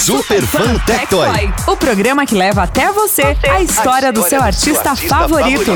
Super Fan Tectoy. O programa que leva até você a história do seu artista favorito.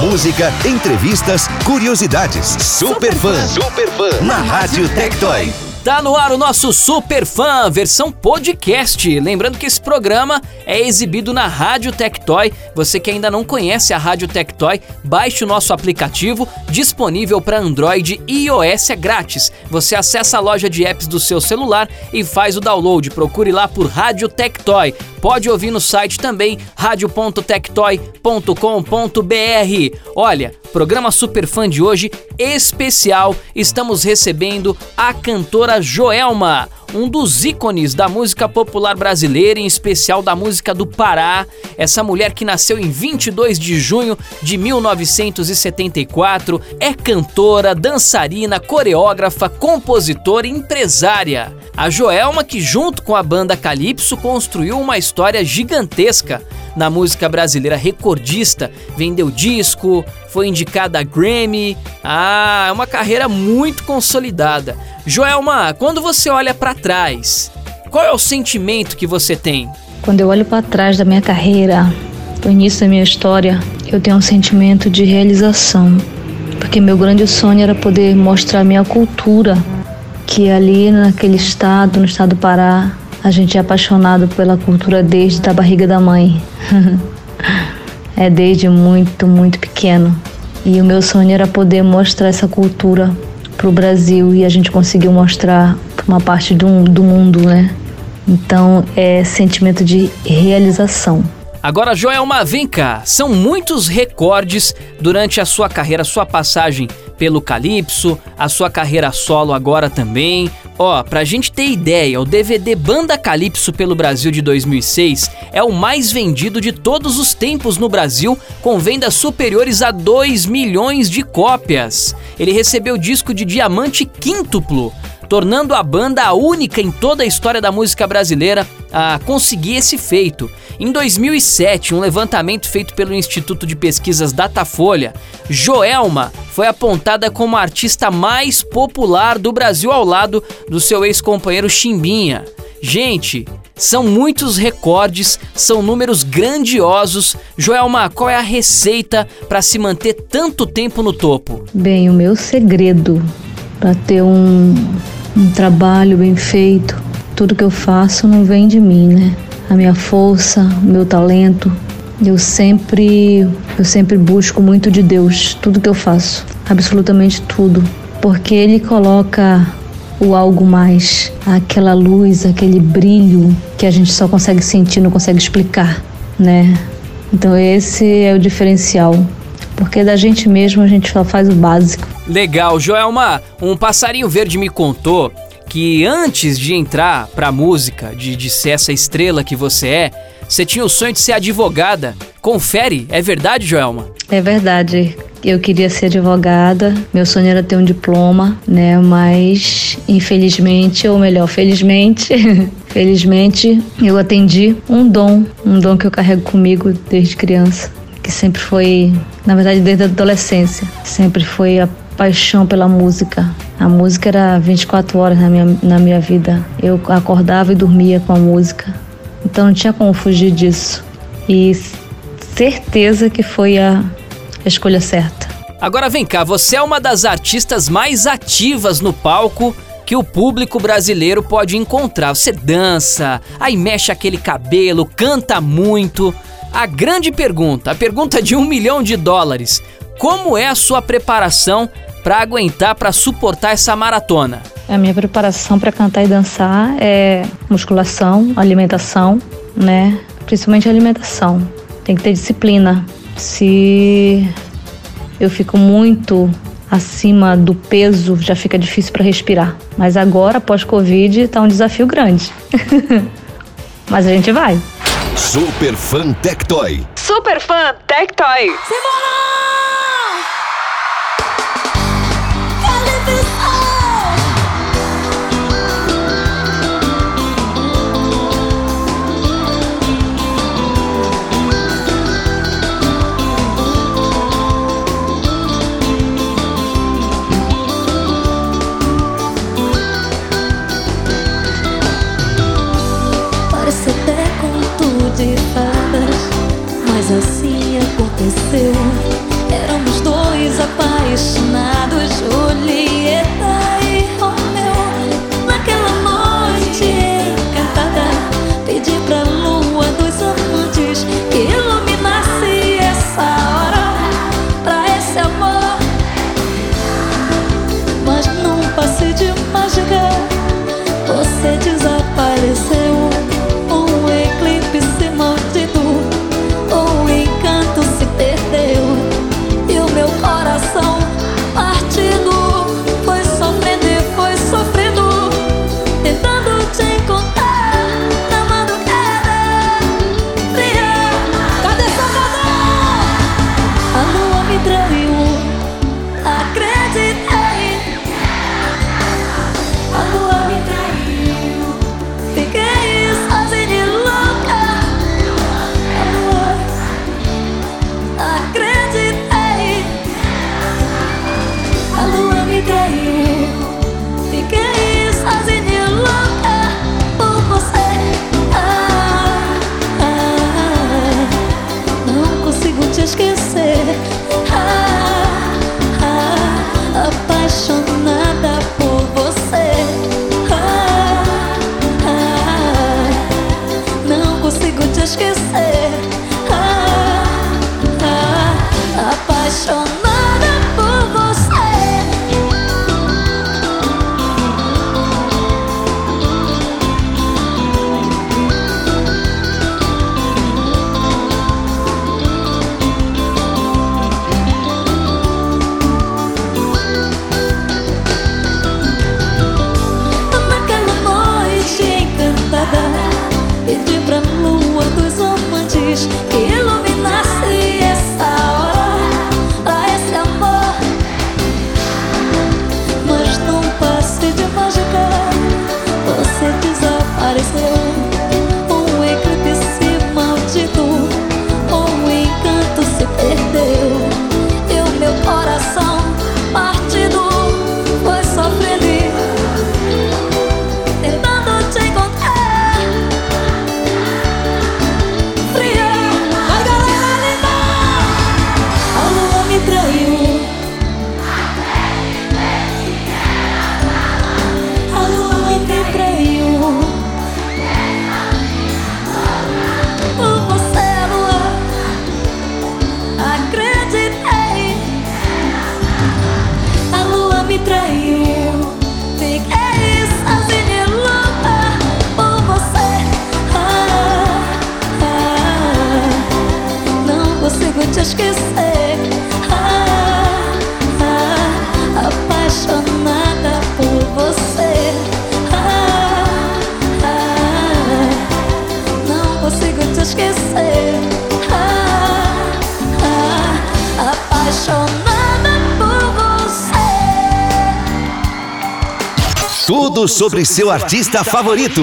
Música, entrevistas, curiosidades. Super Fan. Super Fan. Na Rádio Tectoy. Tá no ar o nosso Super Fã, versão podcast. Lembrando que esse programa é exibido na Rádio Tectoy. Você que ainda não conhece a Rádio Tectoy, baixe o nosso aplicativo disponível para Android e iOS é grátis. Você acessa a loja de apps do seu celular e faz o download. Procure lá por Rádio Tectoy. Pode ouvir no site também radio.tectoy.com.br. Olha, programa Super Fã de hoje especial. Estamos recebendo a cantora Joelma, um dos ícones da música popular brasileira, em especial da música do Pará. Essa mulher que nasceu em 22 de junho de 1974, é cantora, dançarina, coreógrafa, compositora e empresária. A Joelma, que junto com a banda Calypso construiu uma história gigantesca na música brasileira recordista, vendeu disco, foi indicada a Grammy. Ah, é uma carreira muito consolidada. Joelma, quando você olha para trás, qual é o sentimento que você tem? Quando eu olho para trás da minha carreira, do início da minha história, eu tenho um sentimento de realização, porque meu grande sonho era poder mostrar minha cultura que ali naquele estado, no estado do Pará, a gente é apaixonado pela cultura desde a barriga da mãe. é desde muito, muito pequeno. E o meu sonho era poder mostrar essa cultura para o Brasil e a gente conseguiu mostrar para uma parte do, do mundo, né? Então é sentimento de realização. Agora, Joelma, vem cá. São muitos recordes durante a sua carreira, sua passagem pelo Calypso, a sua carreira solo agora também. Ó, pra gente ter ideia, o DVD Banda Calypso pelo Brasil de 2006 é o mais vendido de todos os tempos no Brasil, com vendas superiores a 2 milhões de cópias. Ele recebeu disco de diamante quíntuplo, tornando a banda a única em toda a história da música brasileira a conseguir esse feito. Em 2007, um levantamento feito pelo Instituto de Pesquisas Datafolha, Joelma foi apontada como a artista mais popular do Brasil ao lado do seu ex-companheiro Chimbinha. Gente, são muitos recordes, são números grandiosos. Joelma, qual é a receita para se manter tanto tempo no topo? Bem, o meu segredo para ter um, um trabalho bem feito, tudo que eu faço não vem de mim, né? a minha força, o meu talento. Eu sempre, eu sempre busco muito de Deus, tudo que eu faço, absolutamente tudo, porque Ele coloca o algo mais, aquela luz, aquele brilho que a gente só consegue sentir, não consegue explicar, né? Então esse é o diferencial. Porque da gente mesmo a gente só faz o básico. Legal, Joelma. Um passarinho verde me contou que antes de entrar pra música, de, de ser essa estrela que você é, você tinha o sonho de ser advogada. Confere, é verdade, Joelma? É verdade. Eu queria ser advogada, meu sonho era ter um diploma, né? Mas infelizmente, ou melhor, felizmente, felizmente eu atendi um dom, um dom que eu carrego comigo desde criança, que sempre foi, na verdade, desde a adolescência, sempre foi a paixão pela música. A música era 24 horas na minha, na minha vida. Eu acordava e dormia com a música. Então não tinha como fugir disso. E certeza que foi a, a escolha certa. Agora vem cá, você é uma das artistas mais ativas no palco que o público brasileiro pode encontrar. Você dança, aí mexe aquele cabelo, canta muito. A grande pergunta, a pergunta de um milhão de dólares: como é a sua preparação para aguentar, para suportar essa maratona? A minha preparação para cantar e dançar é musculação, alimentação, né? Principalmente alimentação. Tem que ter disciplina. Se eu fico muito acima do peso, já fica difícil para respirar. Mas agora, pós-Covid, está um desafio grande. Mas a gente vai. Super Fã Tectoy. Super Tectoy. Simona! is esquecer. Ah, ah, apaixonada por você. Tudo sobre seu artista favorito.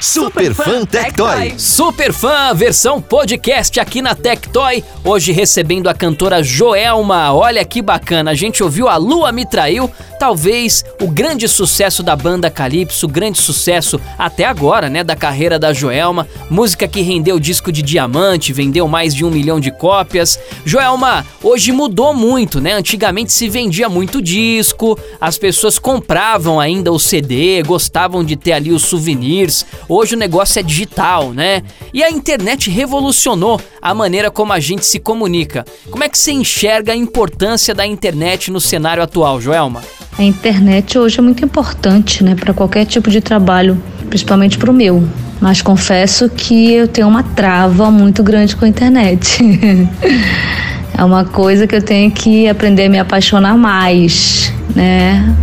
Super Fã Tectoy. Super Fã, versão podcast aqui na Tectoy. Hoje recebendo a cantora Joelma. Olha que bacana, a gente ouviu A Lua Me Traiu, talvez o grande sucesso da banda Calypso, grande sucesso até agora, né, da carreira da Joelma. Música que rendeu disco de diamante, vendeu mais de um milhão de cópias. Joelma, hoje mudou muito, né? Antigamente se vendia muito disco, as pessoas compravam ainda o CD, gostavam de ter ali os souvenirs. Hoje o negócio é digital, né? E a internet revolucionou a maneira como a gente se comunica. Como é que você enxerga a importância da internet no cenário atual, Joelma? A internet hoje é muito importante, né, para qualquer tipo de trabalho, principalmente para o meu. Mas confesso que eu tenho uma trava muito grande com a internet. é uma coisa que eu tenho que aprender a me apaixonar mais, né,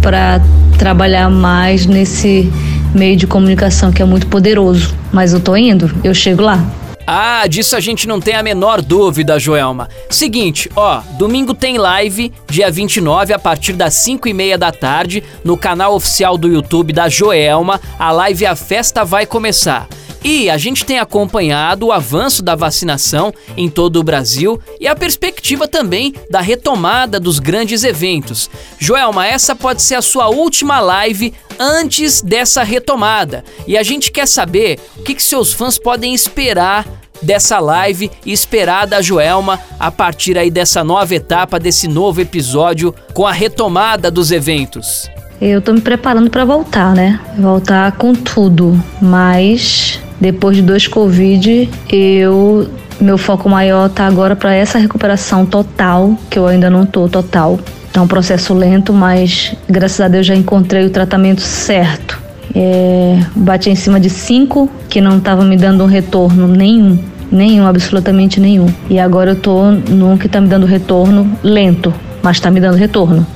para trabalhar mais nesse meio de comunicação que é muito poderoso. Mas eu tô indo, eu chego lá. Ah, disso a gente não tem a menor dúvida, Joelma. Seguinte, ó, domingo tem live, dia 29, a partir das 5 e meia da tarde, no canal oficial do YouTube da Joelma. A live A Festa vai começar. E a gente tem acompanhado o avanço da vacinação em todo o Brasil e a perspectiva também da retomada dos grandes eventos. Joelma, essa pode ser a sua última live antes dessa retomada. E a gente quer saber o que, que seus fãs podem esperar dessa live e esperar da Joelma a partir aí dessa nova etapa, desse novo episódio com a retomada dos eventos. Eu tô me preparando para voltar, né? Voltar com tudo, mas depois de dois Covid, eu meu foco maior tá agora para essa recuperação total, que eu ainda não tô total. É um processo lento, mas graças a Deus já encontrei o tratamento certo. É, bati em cima de cinco que não estavam me dando um retorno nenhum, nenhum, absolutamente nenhum. E agora eu tô num que tá me dando retorno lento, mas tá me dando retorno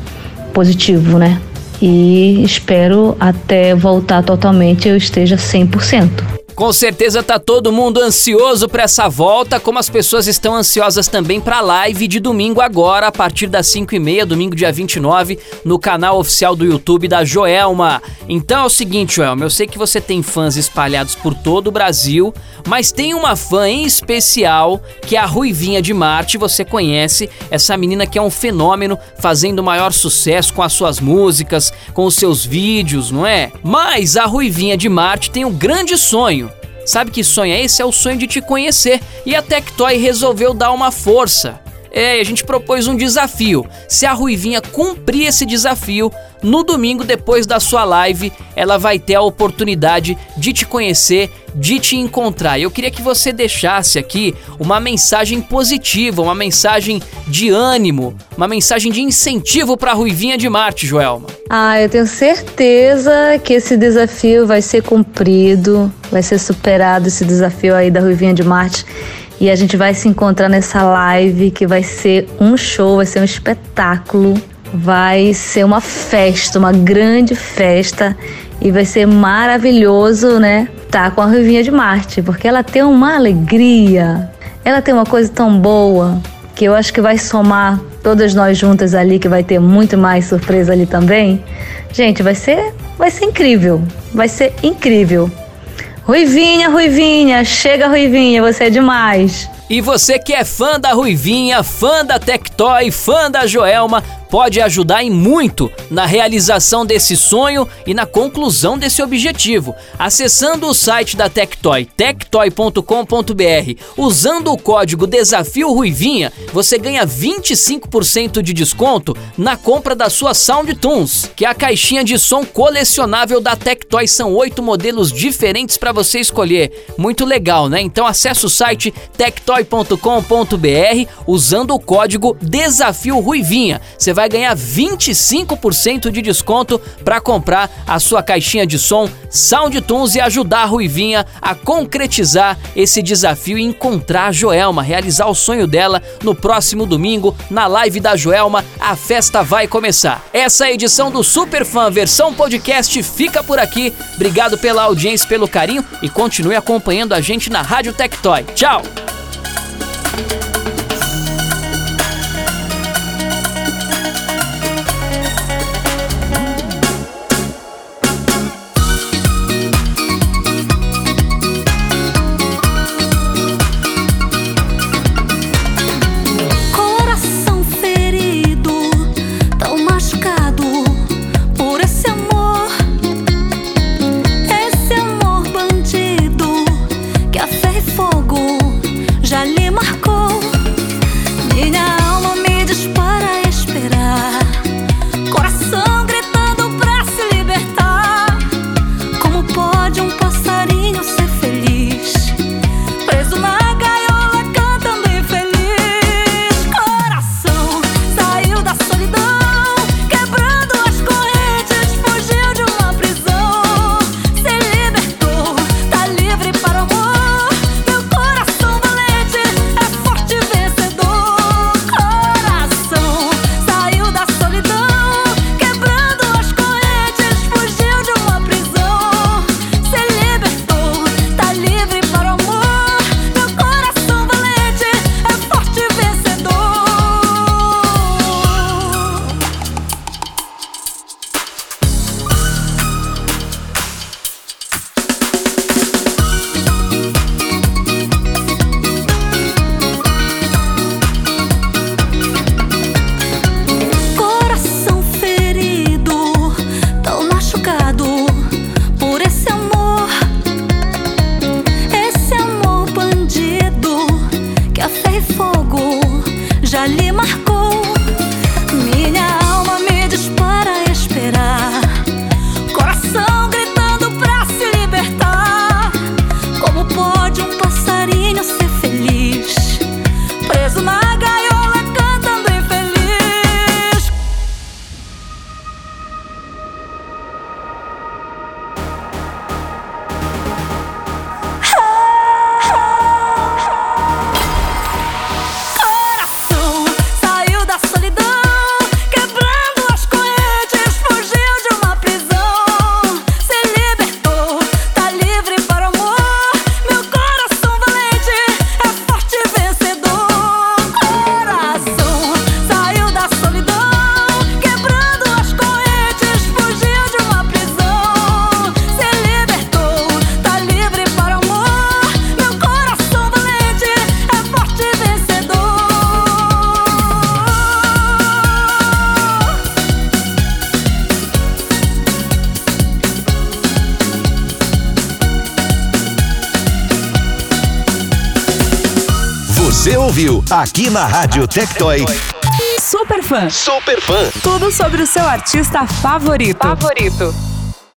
positivo, né? E espero até voltar totalmente eu esteja 100%. Com certeza tá todo mundo ansioso para essa volta, como as pessoas estão ansiosas também para a live de domingo agora, a partir das 5 e meia, domingo dia 29, no canal oficial do YouTube da Joelma. Então é o seguinte, Joelma, eu sei que você tem fãs espalhados por todo o Brasil, mas tem uma fã em especial que é a Ruivinha de Marte, você conhece, essa menina que é um fenômeno, fazendo maior sucesso com as suas músicas, com os seus vídeos, não é? Mas a Ruivinha de Marte tem um grande sonho Sabe que sonho é esse? É o sonho de te conhecer. E a Tectoy resolveu dar uma força. É, a gente propôs um desafio. Se a Ruivinha cumprir esse desafio, no domingo, depois da sua live, ela vai ter a oportunidade de te conhecer, de te encontrar. Eu queria que você deixasse aqui uma mensagem positiva, uma mensagem de ânimo, uma mensagem de incentivo para a Ruivinha de Marte, Joelma. Ah, eu tenho certeza que esse desafio vai ser cumprido, vai ser superado esse desafio aí da Ruivinha de Marte. E a gente vai se encontrar nessa live que vai ser um show, vai ser um espetáculo vai ser uma festa, uma grande festa e vai ser maravilhoso, né? Tá com a Ruivinha de Marte, porque ela tem uma alegria, ela tem uma coisa tão boa que eu acho que vai somar todas nós juntas ali, que vai ter muito mais surpresa ali também. Gente, vai ser, vai ser incrível, vai ser incrível. Ruivinha, Ruivinha, chega Ruivinha, você é demais. E você que é fã da Ruivinha, fã da Tectoy, fã da Joelma, pode ajudar em muito na realização desse sonho e na conclusão desse objetivo. Acessando o site da Tectoy, tectoy.com.br, usando o código Desafio Ruivinha, você ganha 25% de desconto na compra da sua Soundtunes, que é a caixinha de som colecionável da Tectoy. São oito modelos diferentes para você escolher. Muito legal, né? Então acesse o site tectoy.com.br usando o código Desafio Ruivinha. Você vai vai ganhar 25% de desconto para comprar a sua caixinha de som SoundTunes e ajudar a Ruivinha a concretizar esse desafio e encontrar a Joelma, realizar o sonho dela no próximo domingo na live da Joelma. A festa vai começar. Essa é edição do Superfã versão podcast fica por aqui. Obrigado pela audiência, pelo carinho e continue acompanhando a gente na Rádio Tectoy. Tchau! ouviu aqui na Rádio Tectoy. Super fã. Super fã. Tudo sobre o seu artista favorito. Favorito.